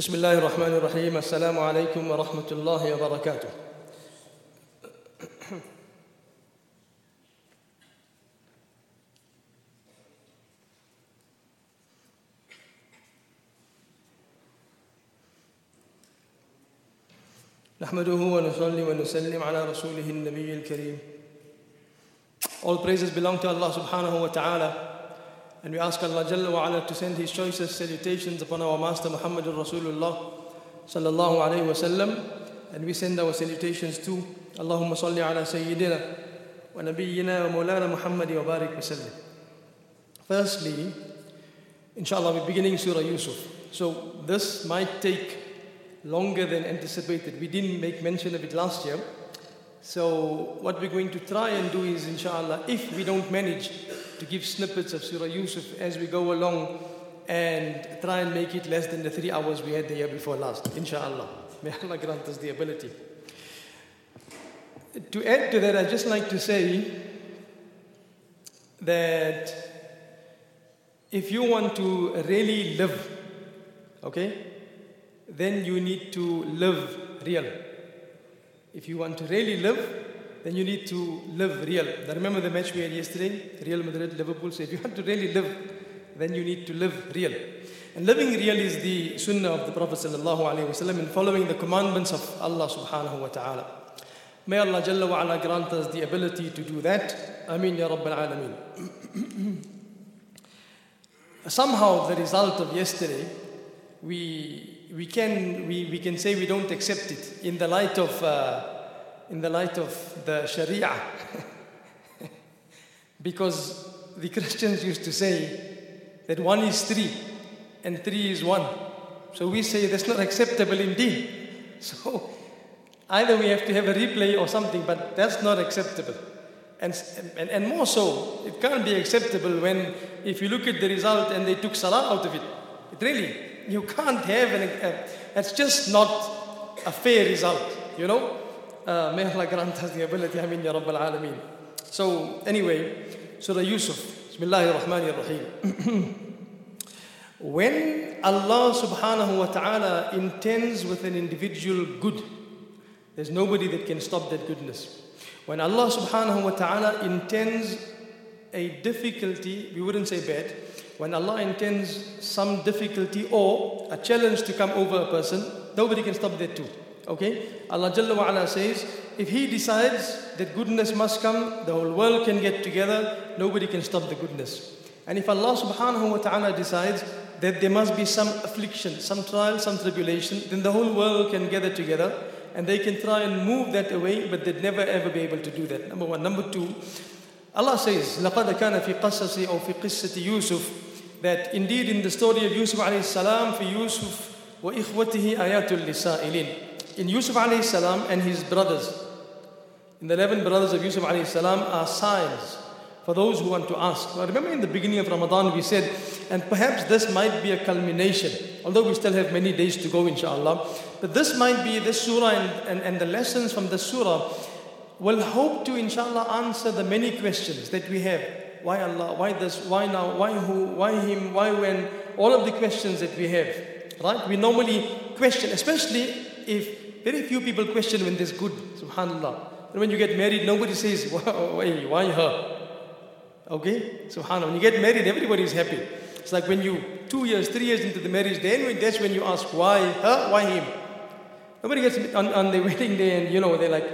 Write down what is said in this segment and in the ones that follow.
بسم الله الرحمن الرحيم. السلام عليكم ورحمة الله وبركاته. نحمده ونصلي ونسلم على رسوله النبي الكريم. All praises belong to Allah subhanahu wa ta'ala. And we ask Allah Jalla wa ala to send His choicest salutations upon our Master Muhammadur Rasulullah sallallahu alayhi wa sallam and we send our salutations to Allahumma salli ala Sayyidina wa Nabiyyina wa Mawlana Muhammadi wa barik wa sallim. Firstly, inshallah we're beginning Surah Yusuf. So this might take longer than anticipated. We didn't make mention of it last year. So what we're going to try and do is inshallah, if we don't manage to give snippets of Surah Yusuf as we go along and try and make it less than the three hours we had the year before last, inshallah. May Allah grant us the ability. To add to that, I'd just like to say that if you want to really live, okay, then you need to live real. If you want to really live, then you need to live real. Now remember the match we had yesterday, Real Madrid, Liverpool. So if you want to really live, then you need to live real. And living real is the sunnah of the Prophet wasallam and following the commandments of Allah subhanahu wa ta'ala. May Allah Jalla wa ala grant us the ability to do that. Ameen ya Rabbil Alameen. Somehow the result of yesterday, we, we, can, we, we can say we don't accept it in the light of, uh, in the, light of the Sharia. because the Christians used to say that one is three and three is one. So we say that's not acceptable indeed. So either we have to have a replay or something, but that's not acceptable. And, and, and more so, it can't be acceptable when, if you look at the result and they took Salah out of it. it really, you can't have an, uh, that's just not a fair result, you know? Uh, may Allah grant us the ability, I mean, Ya Rabbal Alameen. So, anyway, Surah Yusuf, when Allah subhanahu wa ta'ala intends with an individual good, there's nobody that can stop that goodness. When Allah subhanahu wa ta'ala intends a difficulty, we wouldn't say bad, when Allah intends some difficulty or a challenge to come over a person, nobody can stop that too. Okay? Allah Jalla wa ala says, if He decides that goodness must come, the whole world can get together, nobody can stop the goodness. And if Allah subhanahu wa ta'ala decides that there must be some affliction, some trial, some tribulation, then the whole world can gather together and they can try and move that away, but they'd never ever be able to do that. Number one. Number two, Allah says, لَقَدْ كَانَ فِي قَصَّصِ أو في قصة يوسف that indeed in the story of Yusuf alayhi salam في يوسف وإخوته آيات للسائلين in Yusuf alayhi salam and his brothers in the 11 brothers of Yusuf alayhi salam are signs for those who want to ask. Now remember in the beginning of Ramadan we said, and perhaps this might be a culmination, although we still have many days to go inshallah, but this might be this surah and, and, and the lessons from the surah will hope to inshallah answer the many questions that we have. Why Allah? Why this? Why now? Why who? Why him? Why when? All of the questions that we have. Right? We normally question, especially if very few people question when there's good, subhanAllah. And when you get married, nobody says, why, why her? Okay? Subhanallah. When you get married, everybody is happy. It's like when you, two years, three years into the marriage, then that's when you ask, why her? Why him? Nobody gets on, on the wedding day and, you know, they're like,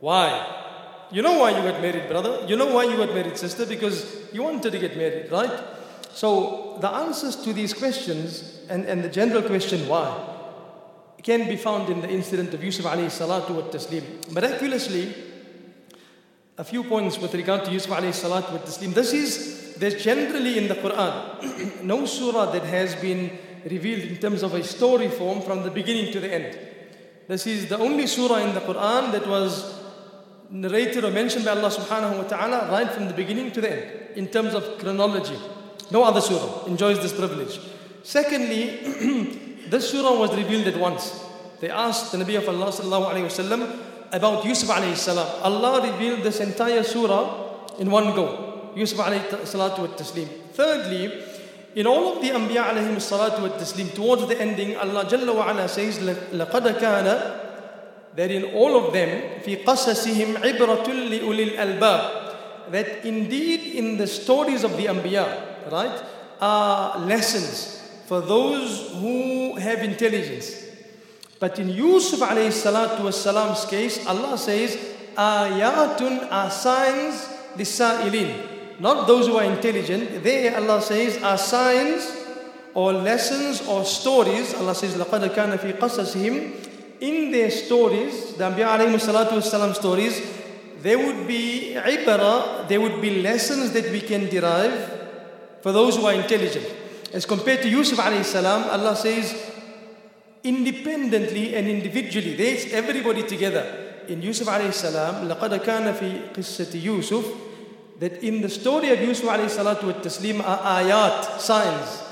why? You know why you got married, brother? You know why you got married, sister? Because you wanted to get married, right? So the answers to these questions and, and the general question, why, can be found in the incident of Yusuf alayhi salatu wa taslim. Miraculously, a few points with regard to Yusuf alayhi salatu wa taslim. This is, there's generally in the Quran no surah that has been revealed in terms of a story form from the beginning to the end. This is the only surah in the Quran that was narrated or mentioned by Allah subhanahu wa ta'ala right from the beginning to the end in terms of chronology. No other surah enjoys this privilege. Secondly, this surah was revealed at once. They asked the Nabi of Allah sallallahu alayhi wasallam about Yusuf alayhi salam. Allah revealed this entire surah in one go. Yusuf alayhi salatu wa taslim. Thirdly, in all of the Anbiya alayhi salatu wa taslim, towards the ending, Allah Jalla wa ala says, لَقَدْ كَانَ That in all of them, في قَصَصِهِمْ عِبْرَةٌ لِأُولِي الْأَلْبَابِ That indeed in the stories of the Anbiya, right, are lessons for those who have intelligence. But in Yusuf alayhi salatu wasalam's case, Allah says, ayatun are signs lisa'ilin. Not those who are intelligent. They, Allah says, are signs or lessons or stories. Allah says, لَقَدْ كَانَ فِي قَصَصِهِمْ In their stories, the Anbiya alayhi salatu wasalam stories, there would be ibara, there would be lessons that we can derive for those who are intelligent. As compared to Yusuf alayhi salam, Allah says, independently and individually, there's everybody together. In Yusuf alayhi salam, لَقَدْ كَانَ فِي قِصَّةِ يُوسُف That in the story of Yusuf alayhi salatu wa taslim are ayat, signs.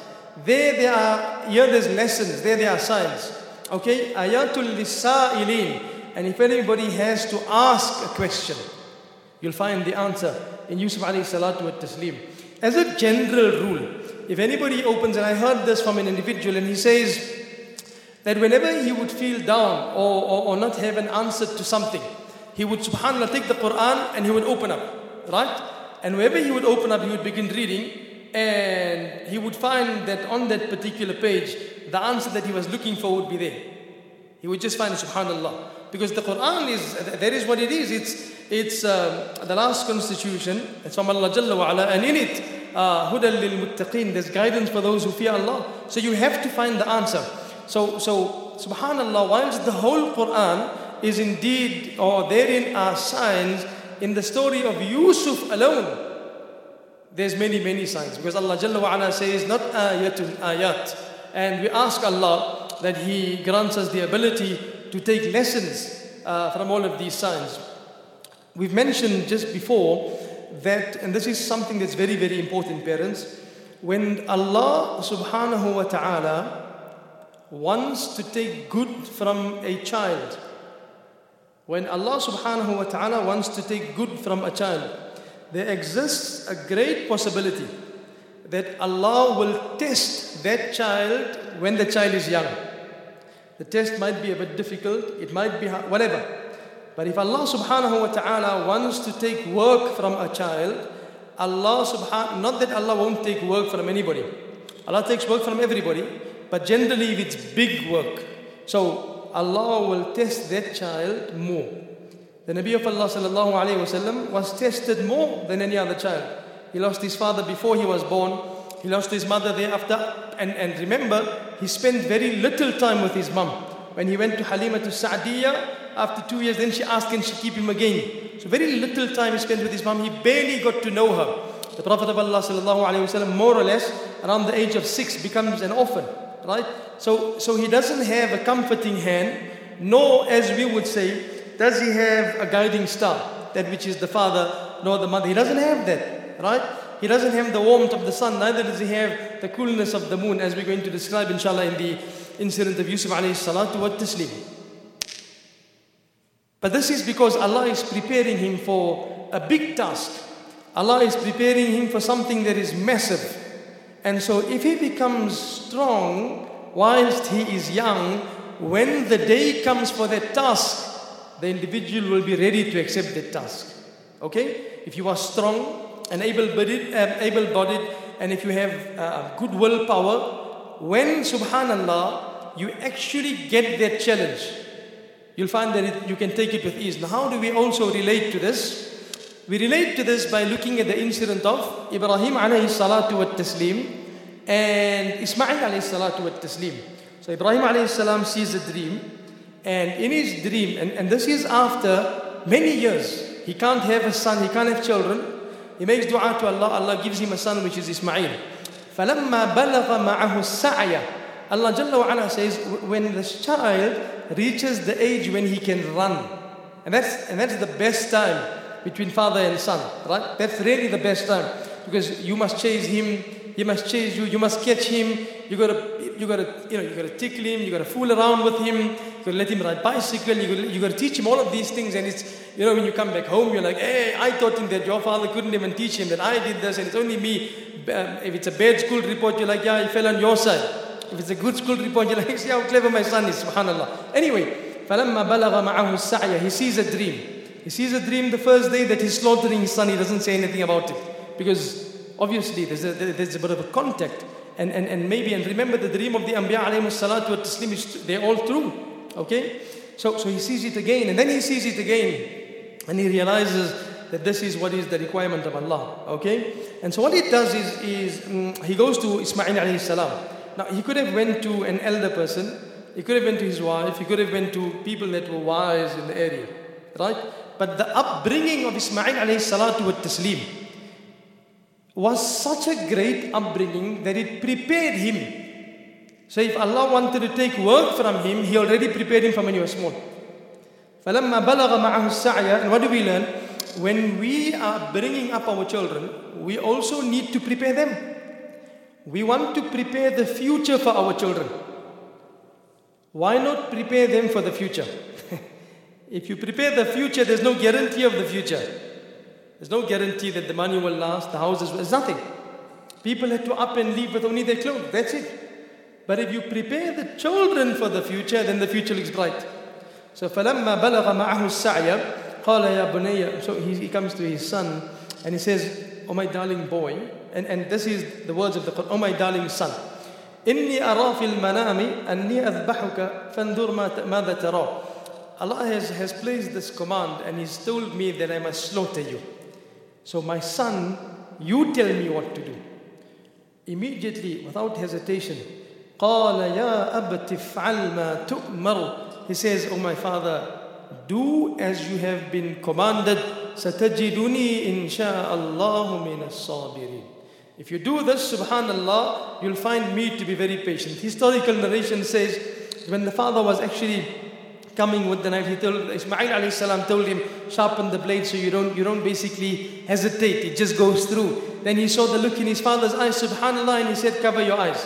There there are, here there's lessons, there there are signs. Okay? Ayatul lisa'ilin. And if anybody has to ask a question, you'll find the answer in Yusuf alayhi salatu wa taslim. As a general rule, if anybody opens, and I heard this from an individual, and he says that whenever he would feel down or, or, or not have an answer to something, he would, subhanAllah, take the Quran and he would open up, right? And wherever he would open up, he would begin reading, and he would find that on that particular page, the answer that he was looking for would be there. He would just find it, subhanAllah. Because the Quran is, that is what it is. It's, it's uh, the last constitution, it's from Allah Jalla wa ala, and in it, hudan lil muttaqeen. There's guidance for those who fear Allah. So you have to find the answer. So, so subhanallah, whilst the whole Quran is indeed, or therein are signs, in the story of Yusuf alone, there's many, many signs. Because Allah Jalla wa ala says, not ayatun ayat. And we ask Allah that He grants us the ability to take lessons uh, from all of these signs. We've mentioned just before that, and this is something that's very, very important, parents, when Allah subhanahu wa ta'ala wants to take good from a child, when Allah subhanahu wa ta'ala wants to take good from a child, there exists a great possibility that Allah will test that child when the child is young. The test might be a bit difficult, it might be whatever. But if Allah subhanahu wa ta'ala wants to take work from a child, Allah subhanahu not that Allah won't take work from anybody. Allah takes work from everybody, but generally if it's big work. So Allah will test that child more. The Nabi of Allah sallallahu alayhi wasallam was tested more than any other child. He lost his father before he was born. He lost his mother thereafter. And, and remember, he spent very little time with his mom. When he went to Halima to Sa'diyah, after two years, then she asked, can she keep him again? So very little time he spent with his mom. He barely got to know her. The Prophet of Allah wasallam, more or less, around the age of six, becomes an orphan, right? So, so he doesn't have a comforting hand, nor, as we would say, does he have a guiding star, that which is the father nor the mother. He doesn't have that, right? He doesn't have the warmth of the sun, neither does he have the coolness of the moon, as we're going to describe, inshallah, in the incident of Yusuf alayhi salatu wa taslim. But this is because Allah is preparing him for a big task. Allah is preparing him for something that is massive. And so if he becomes strong whilst he is young, when the day comes for that task, the individual will be ready to accept that task. Okay? If you are strong and able-bodied, um, able-bodied and if you have uh, good willpower, when subhanallah, you actually get that challenge you'll find that it, you can take it with ease. Now, how do we also relate to this? We relate to this by looking at the incident of Ibrahim alayhi salatu wa taslim and Ismail alayhi salatu wa taslim. So Ibrahim alayhi salam sees a dream and in his dream, and, and this is after many years, he can't have a son, he can't have children. He makes dua to Allah, Allah gives him a son which is Ismail. فَلَمَّا بَلَغَ مَعَهُ السَّعْيَ Allah Jalla says, when this child reaches the age when he can run, and that's, and that's the best time between father and son, right? That's really the best time because you must chase him he must chase you, you must catch him, you gotta, you gotta, you know, you gotta tickle him, you gotta fool around with him, you gotta let him ride bicycle, you gotta, you gotta teach him all of these things, and it's, you know, when you come back home, you're like, hey, I taught him that your father couldn't even teach him that I did this, and it's only me. Um, if it's a bad school report, you're like, yeah, he fell on your side. If it's a good school report, you're like, see how clever my son is, subhanallah. Anyway, فلما بلغ معه السعي, he sees a dream. He sees a dream the first day that he's slaughtering his son. He doesn't say anything about it because obviously there's a, there's a bit of a contact. And, and, and maybe, and remember the dream of the Anbiya alayhi salatu wa taslim, is, they're all true. Okay? So, so he sees it again, and then he sees it again, and he realizes that this is what is the requirement of Allah. Okay? And so what he does is, is um, he goes to Ismail alayhi salam. Now he could have went to an elder person, he could have went to his wife, he could have went to people that were wise in the area. Right? But the upbringing of Ismail alayhi salatu wa taslim, was such a great upbringing that it prepared him. So if Allah wanted to take work from him, He already prepared him from when he was small. فَلَمَّا بَلَغَ مَعَهُ السَّعْيَ And what do we learn? When we are bringing up our children, we also need to prepare them. We want to prepare the future for our children. Why not prepare them for the future? if you prepare the future, there's no guarantee of the future. There's no guarantee that the money will last, the houses, there's nothing. People had to up and leave with only their clothes, that's it. But if you prepare the children for the future, then the future looks bright. So فَلَمَّا بَلَغَ مَعَهُ السَّعْيَ قَالَ يَا بُنَيَّ So he, he comes to his son and he says, Oh my darling boy, and, and this is the words of the Quran, Oh my darling son, إني أرى في المنام أني أذبحك فانظر ماذا ترى Allah has, has placed this command and He's told me that I must slaughter you. So, my son, you tell me what to do. Immediately, without hesitation, قال يا أبت افعل ما تؤمر He says, Oh my father, do as you have been commanded. ستجدني إن شاء الله من الصابرين. If you do this, subhanallah, you'll find me to be very patient. Historical narration says, when the father was actually coming with the knife, he told Ismail alayhi salam told him, sharpen the blade so you don't you don't basically hesitate, it just goes through. Then he saw the look in his father's eyes, subhanallah, and he said, Cover your eyes.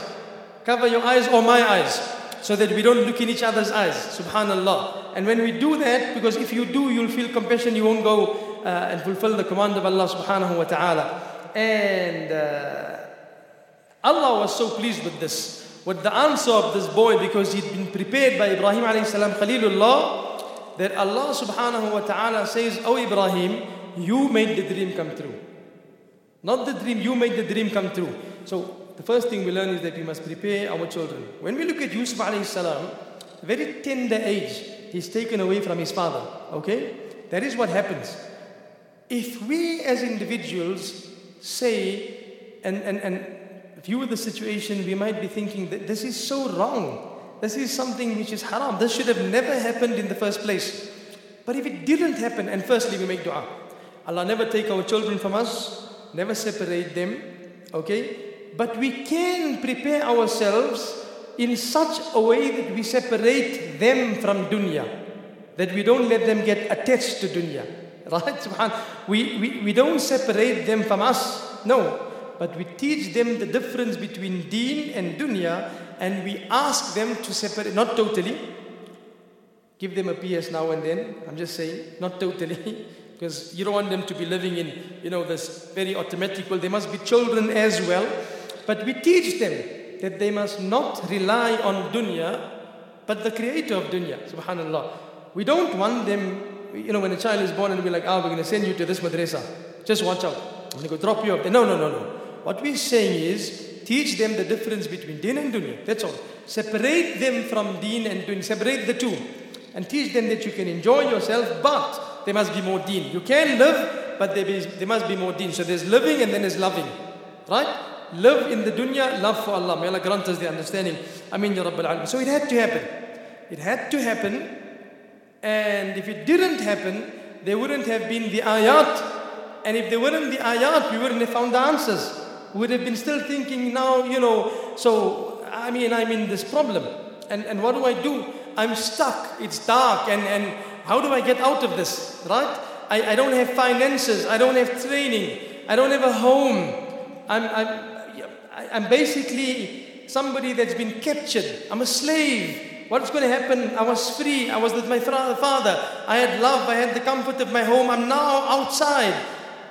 Cover your eyes or my eyes. So that we don't look in each other's eyes. Subhanallah. And when we do that, because if you do, you'll feel compassion, you won't go uh, and fulfill the command of Allah subhanahu wa ta'ala. And uh, Allah was so pleased with this with the answer of this boy because he'd been prepared by Ibrahim alayhi salam Khalilullah that Allah subhanahu wa ta'ala says, Oh Ibrahim, you made the dream come true. Not the dream, you made the dream come true. So the first thing we learn is that we must prepare our children. When we look at Yusuf alayhi salam, very tender age, he's taken away from his father. Okay? That is what happens. If we as individuals say and, and, and view the situation, we might be thinking that this is so wrong. This is something which is haram. This should have never happened in the first place. But if it didn't happen, and firstly we make dua. Allah never take our children from us, never separate them, okay? But we can prepare ourselves in such a way that we separate them from dunya, that we don't let them get attached to dunya. Right? We, we, we don't separate them from us. No, but we teach them the difference between deen and dunya and we ask them to separate, not totally, give them a PS now and then, I'm just saying, not totally, because you don't want them to be living in, you know, this very automatic world. They must be children as well. But we teach them that they must not rely on dunya, but the creator of dunya, subhanallah. We don't want them, you know, when a child is born and ah, we're like, oh, we're going to send you to this madrasa. Just watch out. I'm going to drop you off there. No, no, no, no. What we're saying is teach them the difference between deen and dunya. That's all. Separate them from deen and dunya. Separate the two. And teach them that you can enjoy yourself, but there must be more deen. You can live, but there, is, there must be more deen. So there's living and then there's loving. Right? Live in the dunya, love for Allah. May Allah grant us the understanding. Amin ya Rabbil Alamin. So it had to happen. It had to happen. And if it didn't happen, there wouldn't have been the ayat. And if there weren't the ayat, we wouldn't have found the answers We would have been still thinking now, you know, so I mean, I'm in this problem. And, and what do I do? I'm stuck. It's dark. And, and how do I get out of this? Right? I, I don't have finances. I don't have training. I don't have a home. I'm, I'm, I'm basically somebody that's been captured. I'm a slave. What's going to happen? I was free. I was with my father. I had love. I had the comfort of my home. I'm now outside.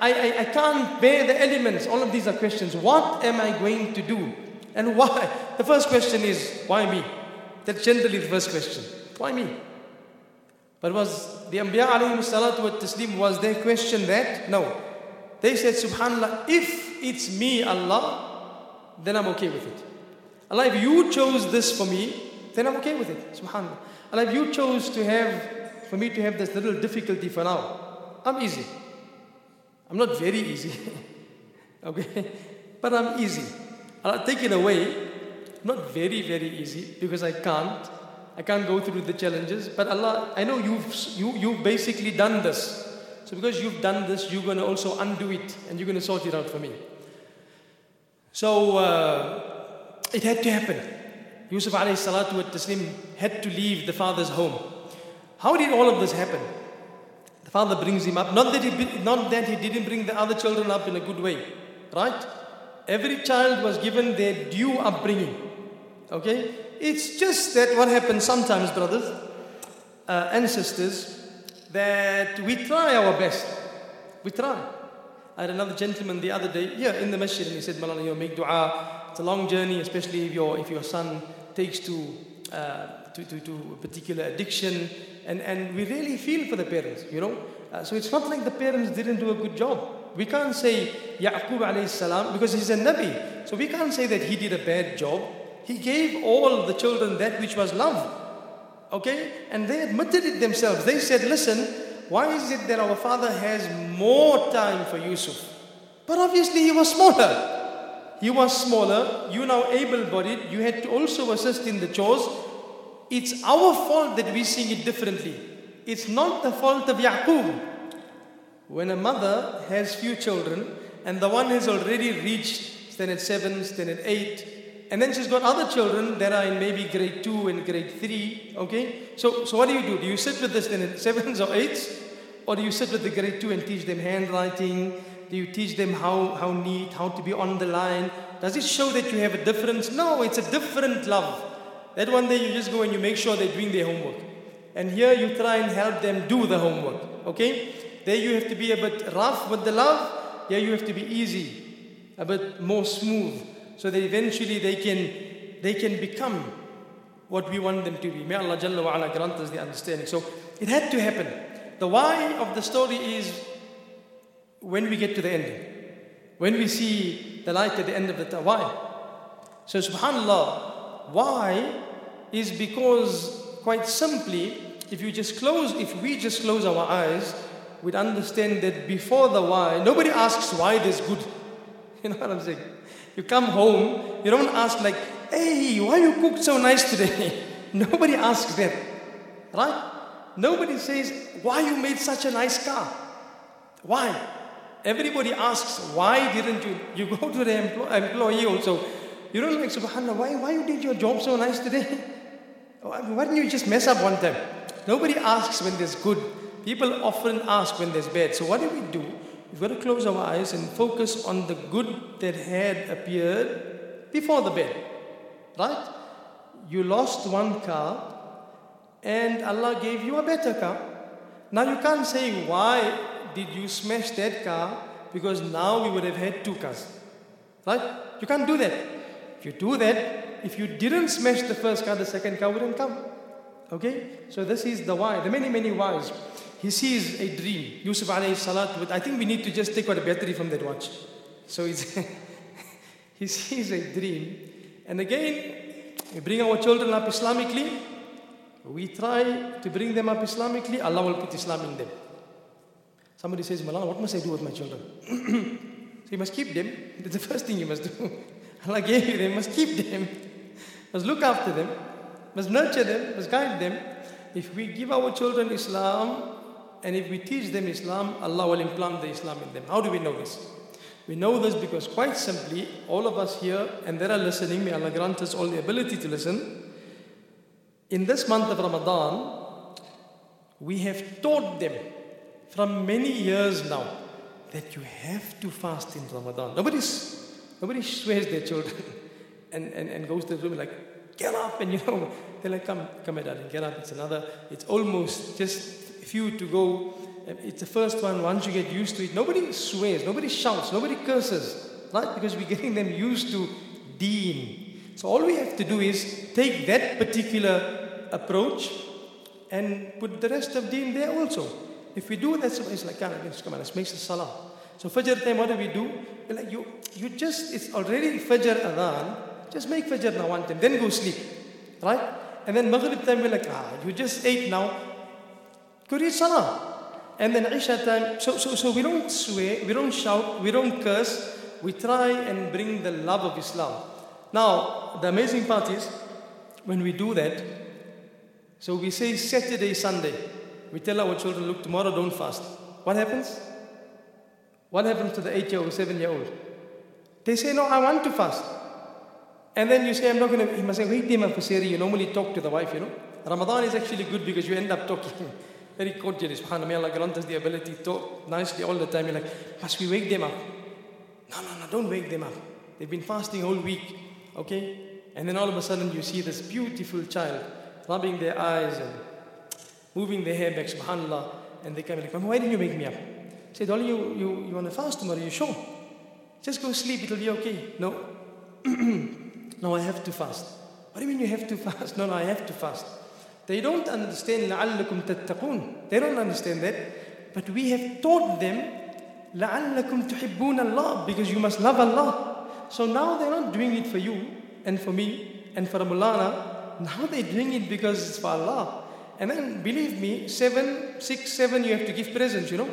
I, I, I can't bear the elements. All of these are questions. What am I going to do? And why? The first question is, why me? That's generally the first question. Why me? But was the Anbiya alayhi salatu wa taslim, was their question that? No. They said, Subhanallah, if it's me, Allah, then I'm okay with it. Allah, if you chose this for me, then I'm okay with it. Subhanallah. Allah, if you chose to have, for me to have this little difficulty for now, I'm easy. I'm not very easy. okay? But I'm easy. Allah, take it away. Not very, very easy because I can't. I can't go through the challenges. But Allah, I know you've, you, you've basically done this. So because you've done this, you're going to also undo it and you're going to sort it out for me. So uh, it had to happen. Yusuf alayhi salatu had to leave the father's home. How did all of this happen? The father brings him up. Not that, he, not that he didn't bring the other children up in a good way. Right? Every child was given their due upbringing. Okay? It's just that what happens sometimes, brothers uh, that we try our best. We try. I had another gentleman the other day, yeah, in the masjid, and he said, Moulana, you make dua. It's a long journey, especially if your, if your son takes to, uh, to, to, to, a particular addiction. And, and we really feel for the parents, you know. Uh, so it's not like the parents didn't do a good job. We can't say Yaqub alayhi salam because he's a Nabi. So we can't say that he did a bad job. He gave all the children that which was love. Okay? And they admitted it themselves. They said, listen, why is it that our father has more time for Yusuf? But obviously he was smaller. He was smaller, you now able bodied, you had to also assist in the chores. It's our fault that we see it differently. It's not the fault of Yaqub. When a mother has few children and the one has already reached standard 7, standard 8, and then she's got other children that are in maybe grade 2 and grade 3, okay? So, so what do you do? Do you sit with the standard 7s or 8s? Or do you sit with the grade 2 and teach them handwriting? Do you teach them how, how neat, how to be on the line? Does it show that you have a difference? No, it's a different love. That one day you just go and you make sure they're doing their homework. And here you try and help them do the homework, okay? There you have to be a bit rough with the love. Here you have to be easy, a bit more smooth so that eventually they can, they can become what we want them to be. May Allah Jalla wa ala grant us the understanding. So it had to happen. The why of the story is when we get to the ending. When we see the light at the end of the tunnel. Why? So subhanAllah, why is because quite simply, if you just close, if we just close our eyes, we'd understand that before the why, nobody asks why there's good. You know what I'm saying? You come home, you don't ask like, hey, why you cooked so nice today? Nobody asks that. Right? Nobody says, why you made such a nice car? Why? Everybody asks, why didn't you? You go to the empl- employee also. You don't like, subhanAllah, why, why you did your job so nice today? Why didn't you just mess up one time? Nobody asks when there's good. People often ask when there's bad. So what do we do? We've got to close our eyes and focus on the good that had appeared before the bad. Right? You lost one car and Allah gave you a better car. Now you can't say, why did you smash that car? Because now we would have had two cars. Right? You can't do that. If you do that, if you didn't smash the first car, the second car wouldn't come. Okay? So this is the why. The many, many whys he sees a dream. Yusuf alayhi salatu, I think we need to just take out a battery from that watch. So he sees a dream. And again, we bring our children up Islamically. We try to bring them up Islamically. Allah will put Islam in them. Somebody says, Moulana, what must I do with my children? so you must keep them. That's the first thing you must do. Allah gave you them, must keep them. Must look after them. Must nurture them. Must guide them. If we give our children Islam, and if we teach them Islam, Allah will implant the Islam in them. How do we know this? We know this because quite simply, all of us here and that are listening, may Allah grant us all the ability to listen. In this month of Ramadan, we have taught them from many years now that you have to fast in Ramadan. Nobody's Nobody swears their children and, and, and goes to the room like, get up, and you know, they're like, come, come, my darling, get up. It's another, it's almost just few to go. It's the first one. Once you get used to it, nobody swears, nobody shouts, nobody curses, right? Because we're getting them used to deen. So all we have to do is take that particular approach and put the rest of deen there also. If we do that, it's like, come on, let's make the salah. So Fajr time, what do we do? Like, you, you just, it's already Fajr adhan, just make Fajr now one time, then go sleep. Right? And then Maghrib time, we're like, ah, you just ate now, go read Salah. And then Isha time, so, so, so we don't swear, we don't shout, we don't curse, we try and bring the love of Islam. Now, the amazing part is, when we do that, so we say Saturday, Sunday, we tell our children, look, tomorrow don't fast. What happens? What happens to the eight year old, seven year old? They say, no, I want to fast. And then you say, I'm not going to, he must say, wait, Fasiri, you normally talk to the wife, you know. Ramadan is actually good because you end up talking very cordially. SubhanAllah, may Allah grant us the ability to talk nicely all the time. You're like, must we wake them up? No, no, no, don't wake them up. They've been fasting all week, okay? And then all of a sudden you see this beautiful child rubbing their eyes and moving their hair back, subhanAllah, and they came like, why didn't you wake me up? I said, Dolly, you, you, you want to fast tomorrow, are you sure? Just go sleep, it'll be okay. No. no, I have to fast. What do you mean you have to fast? No, no, I have to fast. They don't understand لَعَلَّكُمْ تَتَّقُونَ They don't understand that. But we have taught them لَعَلَّكُمْ تُحِبُّونَ Allah because you must love Allah. So now they're not doing it for you and for me and for Moulana. Now they're doing it because it's for Allah. And then believe me, seven, six, seven, you have to give presents, you know.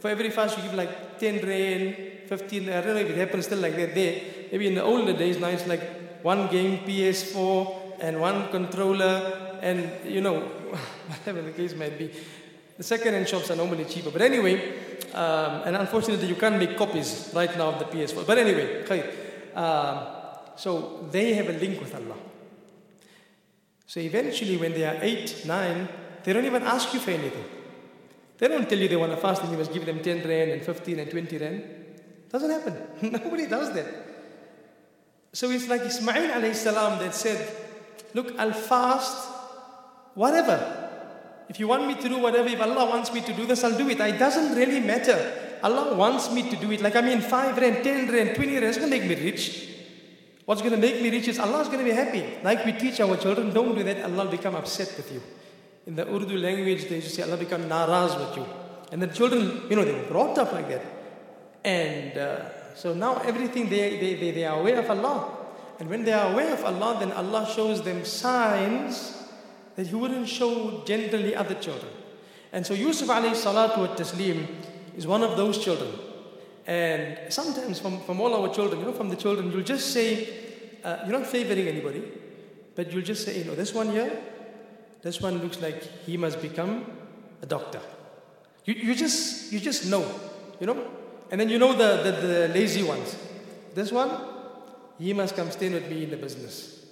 For every fast, you give like 10 rand, 15, I don't know if it happens still like that there. Maybe in the older days, now it's like one game PS4 and one controller and, you know, whatever the case might be. The second-hand shops are normally cheaper. But anyway, um, and unfortunately, you can't make copies right now of the PS4. But anyway, um, so they have a link with Allah. So eventually, when they are eight, nine, they don't even ask you for anything. They don't tell you they want to fast and you must give them 10 rand and 15 and 20 rand. Doesn't happen. Nobody does that. So it's like Ismail alayhi salam that said, Look, I'll fast whatever. If you want me to do whatever, if Allah wants me to do this, I'll do it. It doesn't really matter. Allah wants me to do it. Like I mean, 5 rand, 10 rand, 20 rand, it's going to make me rich. What's going to make me rich is Allah's going to be happy. Like we teach our children, don't do that, Allah will become upset with you. In the Urdu language, they used to say, Allah become naraz with you. And the children, you know, they were brought up like that. And uh, so now everything, they, they, they, they are aware of Allah. And when they are aware of Allah, then Allah shows them signs that He wouldn't show generally other children. And so Yusuf alayhi salatu wa taslim is one of those children. And sometimes from, from all our children, you know, from the children, you'll just say, uh, you're not favoring anybody, but you'll just say, you know, this one here, this one looks like he must become a doctor. You, you, just, you just know, you know? And then you know the, the, the lazy ones. This one, he must come stay with me in the business.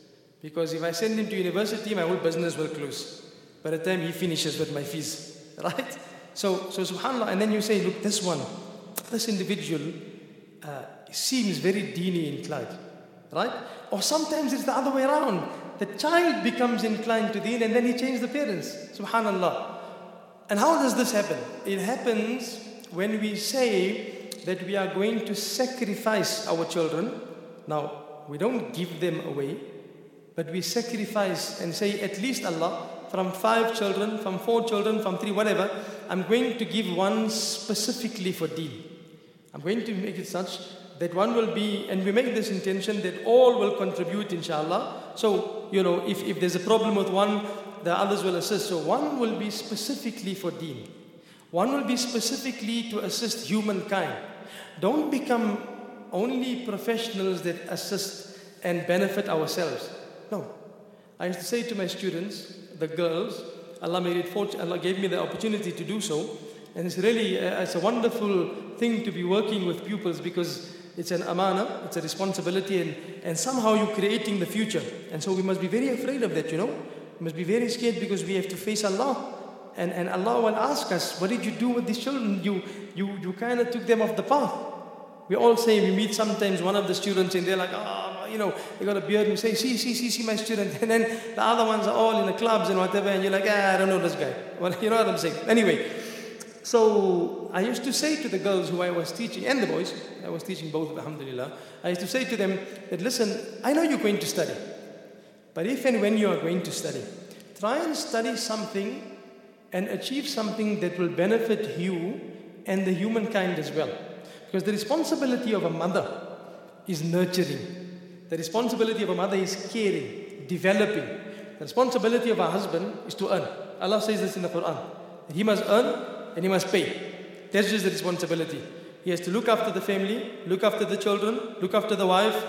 Because if I send him to university, my whole business will close. By the time he finishes with my fees. Right? So, so subhanAllah, and then you say, look, this one, this individual uh, seems very deeny inclined. Right? Or sometimes it's the other way around. The child becomes inclined to deen and then he changes the parents. Subhanallah. And how does this happen? It happens when we say that we are going to sacrifice our children. Now, we don't give them away, but we sacrifice and say, at least Allah, from five children, from four children, from three, whatever, I'm going to give one specifically for deen. I'm going to make it such that one will be, and we make this intention that all will contribute, inshallah. So, you know, if, if there's a problem with one, the others will assist. So, one will be specifically for deen, one will be specifically to assist humankind. Don't become only professionals that assist and benefit ourselves. No. I used to say to my students, the girls, Allah made it fortunate, Allah gave me the opportunity to do so. And it's really, uh, it's a wonderful thing to be working with pupils because it's an amana, it's a responsibility, and, and somehow you're creating the future. And so we must be very afraid of that, you know. We must be very scared because we have to face Allah. And, and Allah will ask us, what did you do with these children? You, you, you kind of took them off the path. We all say, we meet sometimes one of the students and they're like, oh, you know, they got a beard and say, see, see, see, see my student. And then the other ones are all in the clubs and whatever, and you're like, ah, I don't know this guy. Well, you know what I'm saying? Anyway, so I used to say to the girls who I was teaching, and the boys, I was teaching both, alhamdulillah, I used to say to them that, listen, I know you're going to study, but if and when you are going to study, try and study something and achieve something that will benefit you and the humankind as well. Because the responsibility of a mother is nurturing. The responsibility of a mother is caring, developing. The responsibility of a husband is to earn. Allah says this in the Quran. He must earn and he must pay. That's just the responsibility. He has to look after the family, look after the children, look after the wife,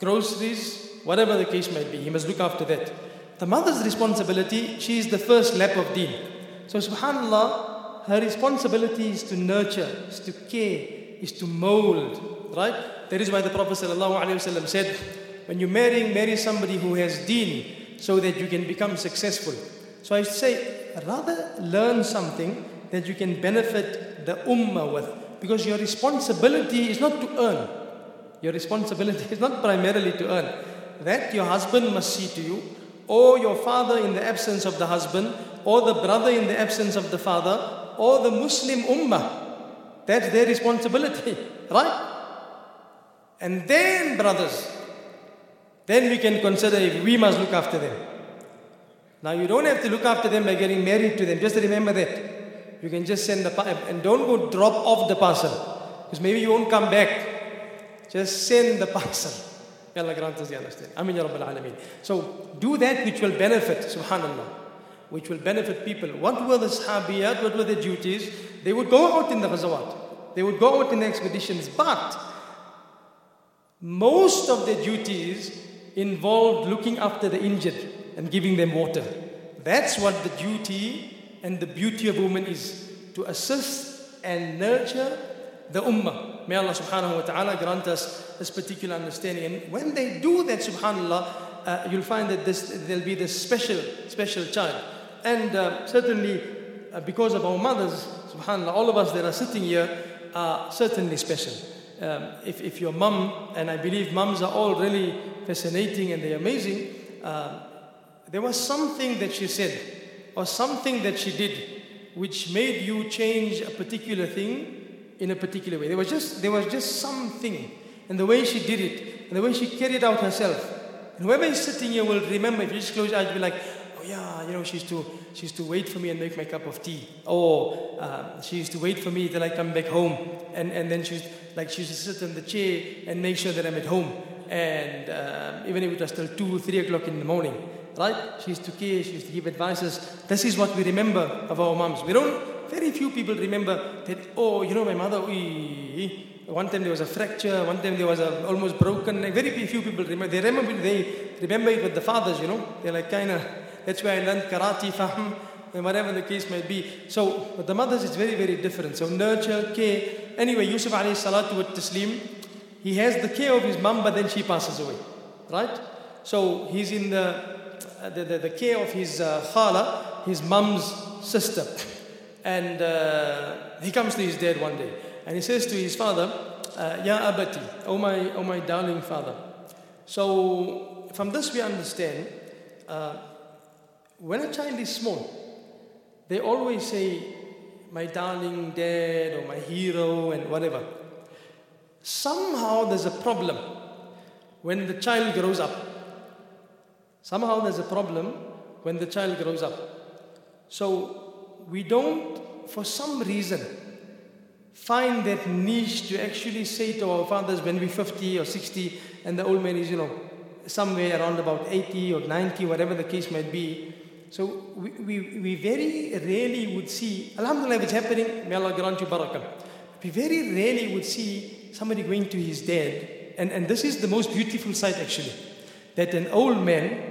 groceries, whatever the case might be. He must look after that. The mother's responsibility, she is the first lap of deen. So, subhanAllah, her responsibility is to nurture, is to care, is to mold, right? That is why the Prophet ﷺ said, when you're marrying, marry somebody who has deen so that you can become successful. So I say, rather learn something that you can benefit the ummah with. Because your responsibility is not to earn. Your responsibility is not primarily to earn. That your husband must see to you, or your father in the absence of the husband, or the brother in the absence of the father, or the Muslim ummah. That's their responsibility, right? And then, brothers, then we can consider if we must look after them. Now, you don't have to look after them by getting married to them. Just remember that. You can just send the and don't go drop off the parcel because maybe you won't come back. Just send the parcel. Allah grant us the understanding. Ya Alameen. So do that which will benefit, subhanAllah, which will benefit people. What were the sahabiyat? What were the duties? They would go out in the ghazawat. They would go out in the expeditions, but most of the duties involved looking after the injured and giving them water. That's what the duty and the beauty of women is to assist and nurture the ummah. May Allah subhanahu wa ta'ala grant us this particular understanding. And when they do that, subhanAllah, uh, you'll find that this, there'll be this special, special child. And uh, certainly, uh, because of our mothers, subhanAllah, all of us that are sitting here are certainly special. Um, if, if your mum, and I believe mums are all really fascinating and they're amazing, uh, there was something that she said or something that she did which made you change a particular thing in a particular way. There was just, there was just something in the way she did it, and the way she carried out herself. And whoever is sitting here will remember, if you just close your eyes, you'll be like, oh yeah, you know, she used to, she used to wait for me and make my cup of tea. Or uh, she used to wait for me till I come back home. And, and then she used, like, she used to sit on the chair and make sure that I'm at home. And uh, even if it was till 2, 3 o'clock in the morning right? She used to care, she used to give advices. This is what we remember of our moms. We don't, very few people remember that, oh, you know, my mother, ee, one time there was a fracture, one time there was a almost broken neck. Very few people remember. They remember, they remember it with the fathers, you know. They're like kind of, that's where I learned karate, fahm, and whatever the case might be. So, but the mothers is very, very different. So, nurture, care. Anyway, Yusuf alayhi salatu wa taslim, he has the care of his mum, but then she passes away, right? So, he's in the uh, the, the, the, care of his uh, khala, his mum's sister. And uh, he comes to his dad one day and he says to his father, uh, Ya abati, oh my, oh my darling father. So from this we understand uh, when a child is small, they always say, my darling dad or my hero and whatever. Somehow there's a problem when the child grows up Somehow there's a problem when the child grows up. So we don't, for some reason, find that niche to actually say to our fathers when we're 50 or 60 and the old man is, you know, somewhere around about 80 or 90, whatever the case might be. So we, we, we very rarely would see, Alhamdulillah, it's happening, may Allah grant you barakah. We very rarely would see somebody going to his dad, and, and this is the most beautiful sight actually, that an old man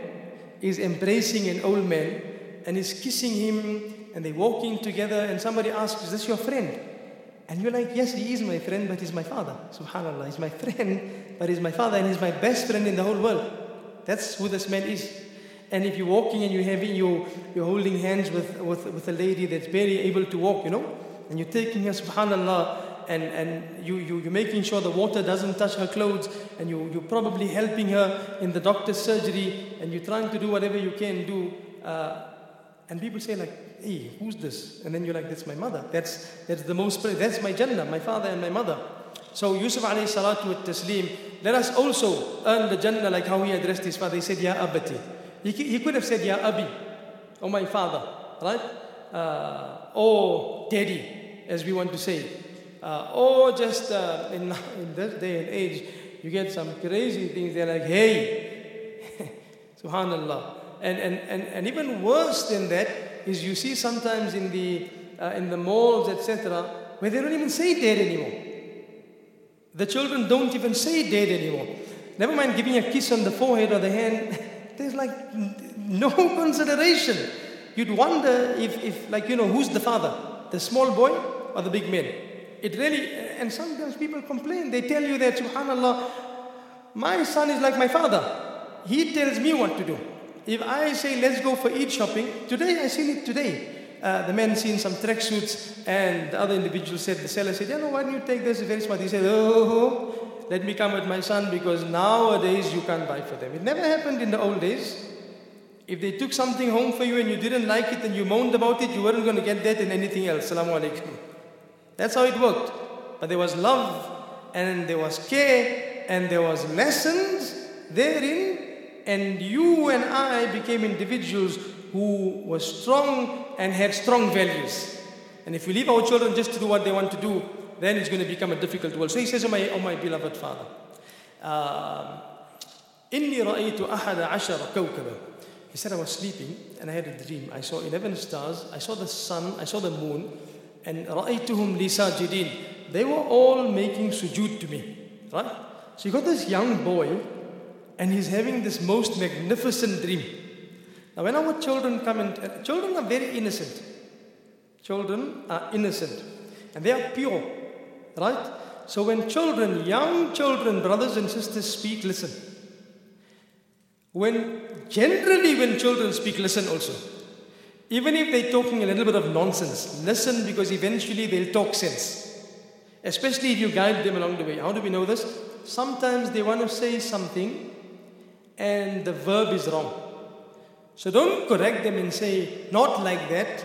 is embracing an old man and is kissing him and they're walking together and somebody asks, Is this your friend? And you're like, Yes, he is my friend, but he's my father. Subhanallah, he's my friend, but he's my father and he's my best friend in the whole world. That's who this man is. And if you're walking and you're having you you're holding hands with, with, with a lady that's barely able to walk, you know, and you're taking her, subhanallah, and, and you, you, you're making sure the water doesn't touch her clothes, and you, you're probably helping her in the doctor's surgery, and you're trying to do whatever you can do. Uh, and people say, like, hey, who's this? And then you're like, that's my mother. That's, that's the most, that's my Jannah, my father and my mother. So Yusuf alayhi salatu wa taslim, let us also earn the Jannah like how he addressed his father. He said, Ya abati. He, he could have said, Ya abi, oh my father, right? Uh, oh daddy, as we want to say. Uh, or just uh, in, in this day and age, you get some crazy things. They're like, hey, subhanallah. And, and, and, and even worse than that is you see sometimes in the, uh, in the malls, etc., where they don't even say dad anymore. The children don't even say dad anymore. Never mind giving a kiss on the forehead or the hand. There's like no consideration. You'd wonder if, if, like, you know, who's the father? The small boy or the big man? It really, and sometimes people complain. They tell you that, subhanAllah, my son is like my father. He tells me what to do. If I say, let's go for Eid shopping, today I seen it today. Uh, the man seen some tracksuits, and the other individual said, the seller said, yeah, no, why don't you take this? Very smart. He said, oh, let me come with my son because nowadays you can't buy for them. It never happened in the old days. If they took something home for you and you didn't like it and you moaned about it, you weren't going to get that in anything else. Salamu alaikum. That's how it worked. But there was love and there was care and there was lessons therein and you and I became individuals who were strong and had strong values. And if we leave our children just to do what they want to do, then it's going to become a difficult world. So he says, Oh my, oh my beloved father, إني رأيت أحد عشر كوكبا He said, I was sleeping and I had a dream. I saw 11 stars, I saw the sun, I saw the moon, and رأيتهم لي ساجدين. They were all making sujood to me. Right? So you got this young boy and he's having this most magnificent dream. Now, when our children come in, uh, children are very innocent. Children are innocent and they are pure, right? So, when children, young children, brothers and sisters speak, listen. When generally, when children speak, listen also. Even if they're talking a little bit of nonsense, listen because eventually they'll talk sense. Especially if you guide them along the way. How do we know this? Sometimes they want to say something and the verb is wrong. So don't correct them and say, not like that.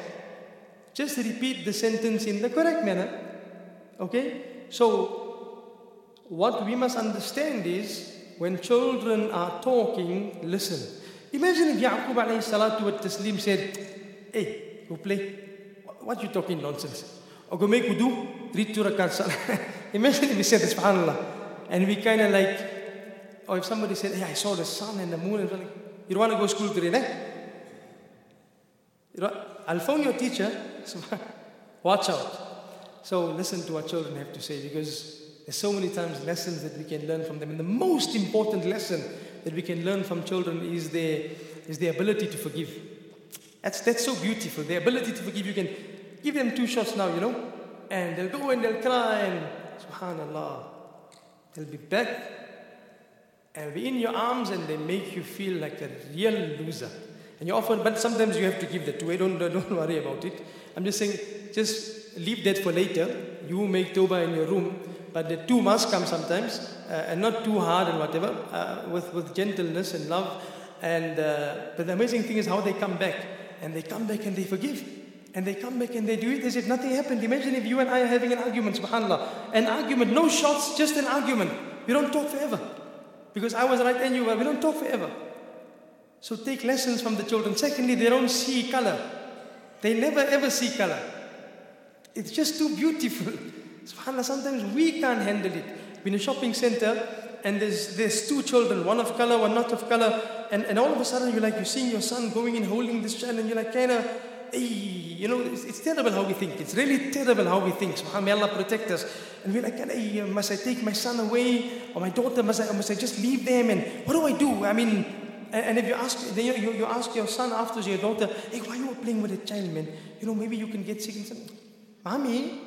Just repeat the sentence in the correct manner. Okay? So, what we must understand is when children are talking, listen. Imagine if Yaqub alayhi salatu wa taslim said, Hey, go play. What you talking nonsense? Or go make wudu, read two rakat salah. Imagine if he said, subhanAllah. And we kind of like, or if somebody said, Hey, I saw the sun and the moon, and like, you don't want to go to school today, ne? You know, I'll phone your teacher. Watch out. So listen to what children have to say because there's so many times lessons that we can learn from them. And the most important lesson that we can learn from children is their, is their ability to forgive. That's, that's so beautiful. The ability to forgive. You can give them two shots now, you know, and they'll go and they'll cry and subhanallah. They'll be back and be in your arms and they make you feel like a real loser. And you often, but sometimes you have to give that away. Don't, don't worry about it. I'm just saying, just leave that for later. You make Toba in your room, but the two must come sometimes, uh, and not too hard and whatever, uh, with, with gentleness and love. And uh, but the amazing thing is how they come back, and they come back and they forgive. And they come back and they do it as if nothing happened. Imagine if you and I are having an argument, subhanAllah. An argument, no shots, just an argument. We don't talk forever. Because I was right and you were. We don't talk forever. So take lessons from the children. Secondly, they don't see color. They never ever see color. It's just too beautiful. SubhanAllah, sometimes we can't handle it. We're in a shopping center and there's, there's two children, one of color, one not of color. And, and all of a sudden you're like, you're seeing your son going and holding this child and you're like, kind of, you know, it's, it's, terrible how we think. It's really terrible how we think. SubhanAllah, may Allah protect us. And we're like, hey, uh, must I take my son away or my daughter? Must I, must I just leave them? And what do I do? I mean, and, if you ask, then you, you, you ask your son afterwards, your daughter, hey, why are you playing with a child, man? You know, maybe you can get sick and say, Mommy,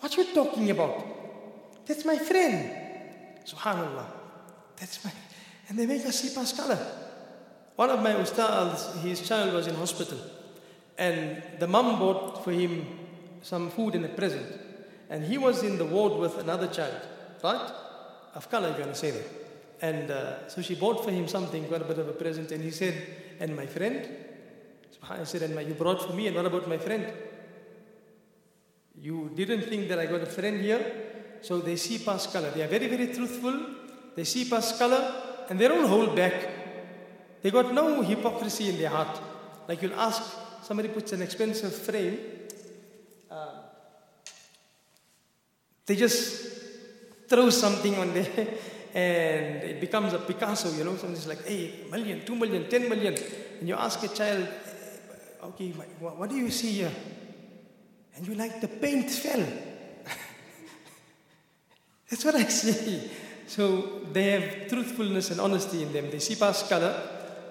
what you talking about? That's my friend. Subhanallah. That's my, and they make us see past color. One of my ustads, his child was in hospital. And the mom bought for him some food and a present. And he was in the ward with another child, right? You want to say that. And uh, so she bought for him something, got a bit of a present, and he said, And my friend? I said, And my, you brought for me, and what about my friend? You didn't think that I got a friend here? So they see past color. They are very, very truthful. They see past color, and they don't hold back. They got no hypocrisy in their heart. Like you'll ask, somebody puts an expensive frame, uh, they just throw something on there and it becomes a Picasso, you know. Somebody's like, hey, million, two million, ten million. And you ask a child, okay, what do you see here? And you like, the paint fell. That's what I see. So they have truthfulness and honesty in them. They see past color.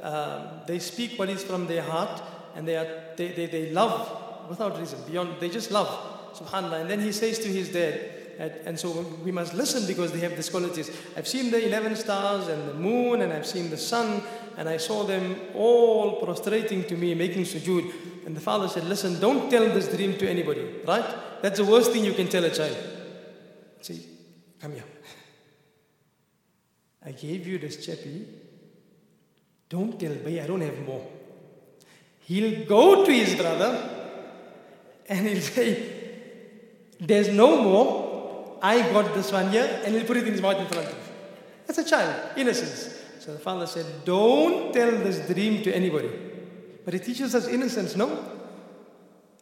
Um, they speak what is from their heart. And they, are, they, they, they love without reason, beyond, they just love. SubhanAllah. And then he says to his dad, and so we must listen because they have these qualities. I've seen the 11 stars and the moon, and I've seen the sun, and I saw them all prostrating to me, making sujood. And the father said, Listen, don't tell this dream to anybody, right? That's the worst thing you can tell a child. See, come here. I gave you this chappy. Don't tell me I don't have more. He'll go to his brother and he'll say, There's no more. I got this one here, and he'll put it in his mouth in front of him. That's a child, innocence. So the father said, Don't tell this dream to anybody. But it teaches us innocence, no?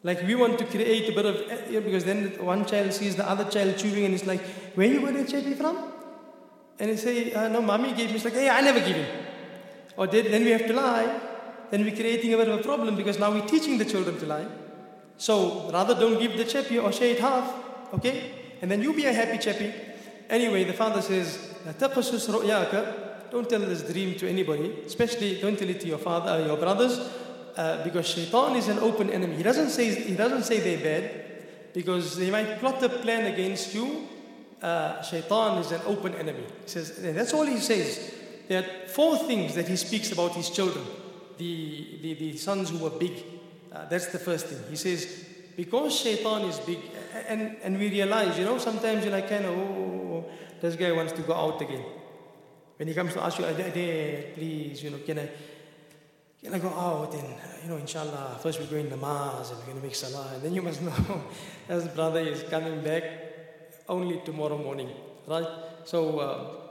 Like we want to create a bit of, eh, because then one child sees the other child chewing and it's like, Where you got that from? And he say, uh, No, mommy gave me. It's like, Hey, I never give him. Or then we have to lie. Then we're creating a bit of a problem because now we're teaching the children to lie. So rather don't give the chappy or share it half, okay? And then you be a happy chappy. Anyway, the father says, Don't tell this dream to anybody, especially don't tell it to your father, uh, your brothers, uh, because shaitan is an open enemy. He doesn't say he doesn't say they're bad, because they might plot a plan against you. Uh, shaitan is an open enemy. He says, and that's all he says. There are four things that he speaks about his children, the, the, the sons who were big. Uh, that's the first thing. He says, because shaitan is big, and, and we realize, you know, sometimes you're like, kind of, oh, this guy wants to go out again. When he comes to ask you, Dad, please, you know, can I, can I go out? And, you know, inshallah, first we're going to namaz and we're going to make salah. And then you must know, his brother is coming back only tomorrow morning, right? So uh,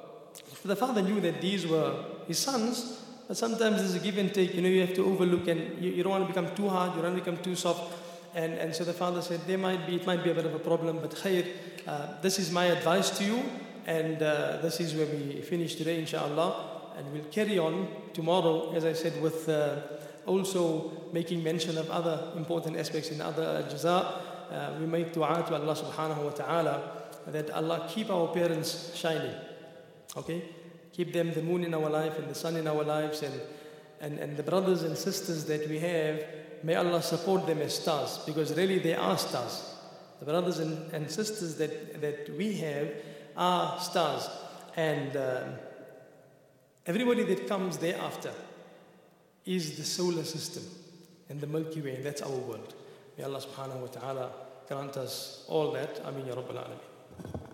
the father knew that these were his sons, but sometimes there's a give and take. You know, you have to overlook and you, you don't want to become too hard, you don't want to become too soft. And, and so the father said, there might be, it might be a bit of a problem, but khair, uh, this is my advice to you. And uh, this is where we finish today, inshallah. And we'll carry on tomorrow, as I said, with uh, also making mention of other important aspects in other jaza. Uh, we make dua to Allah subhanahu wa ta'ala that Allah keep our parents shining. Okay? Keep them the moon in our life and the sun in our lives and, and, and the brothers and sisters that we have May Allah support them as stars because really they are stars. The brothers and, and sisters that, that we have are stars. And uh, everybody that comes thereafter is the solar system and the Milky Way, and that's our world. May Allah subhanahu wa ta'ala grant us all that. Ameen ya Rabbal Alameen.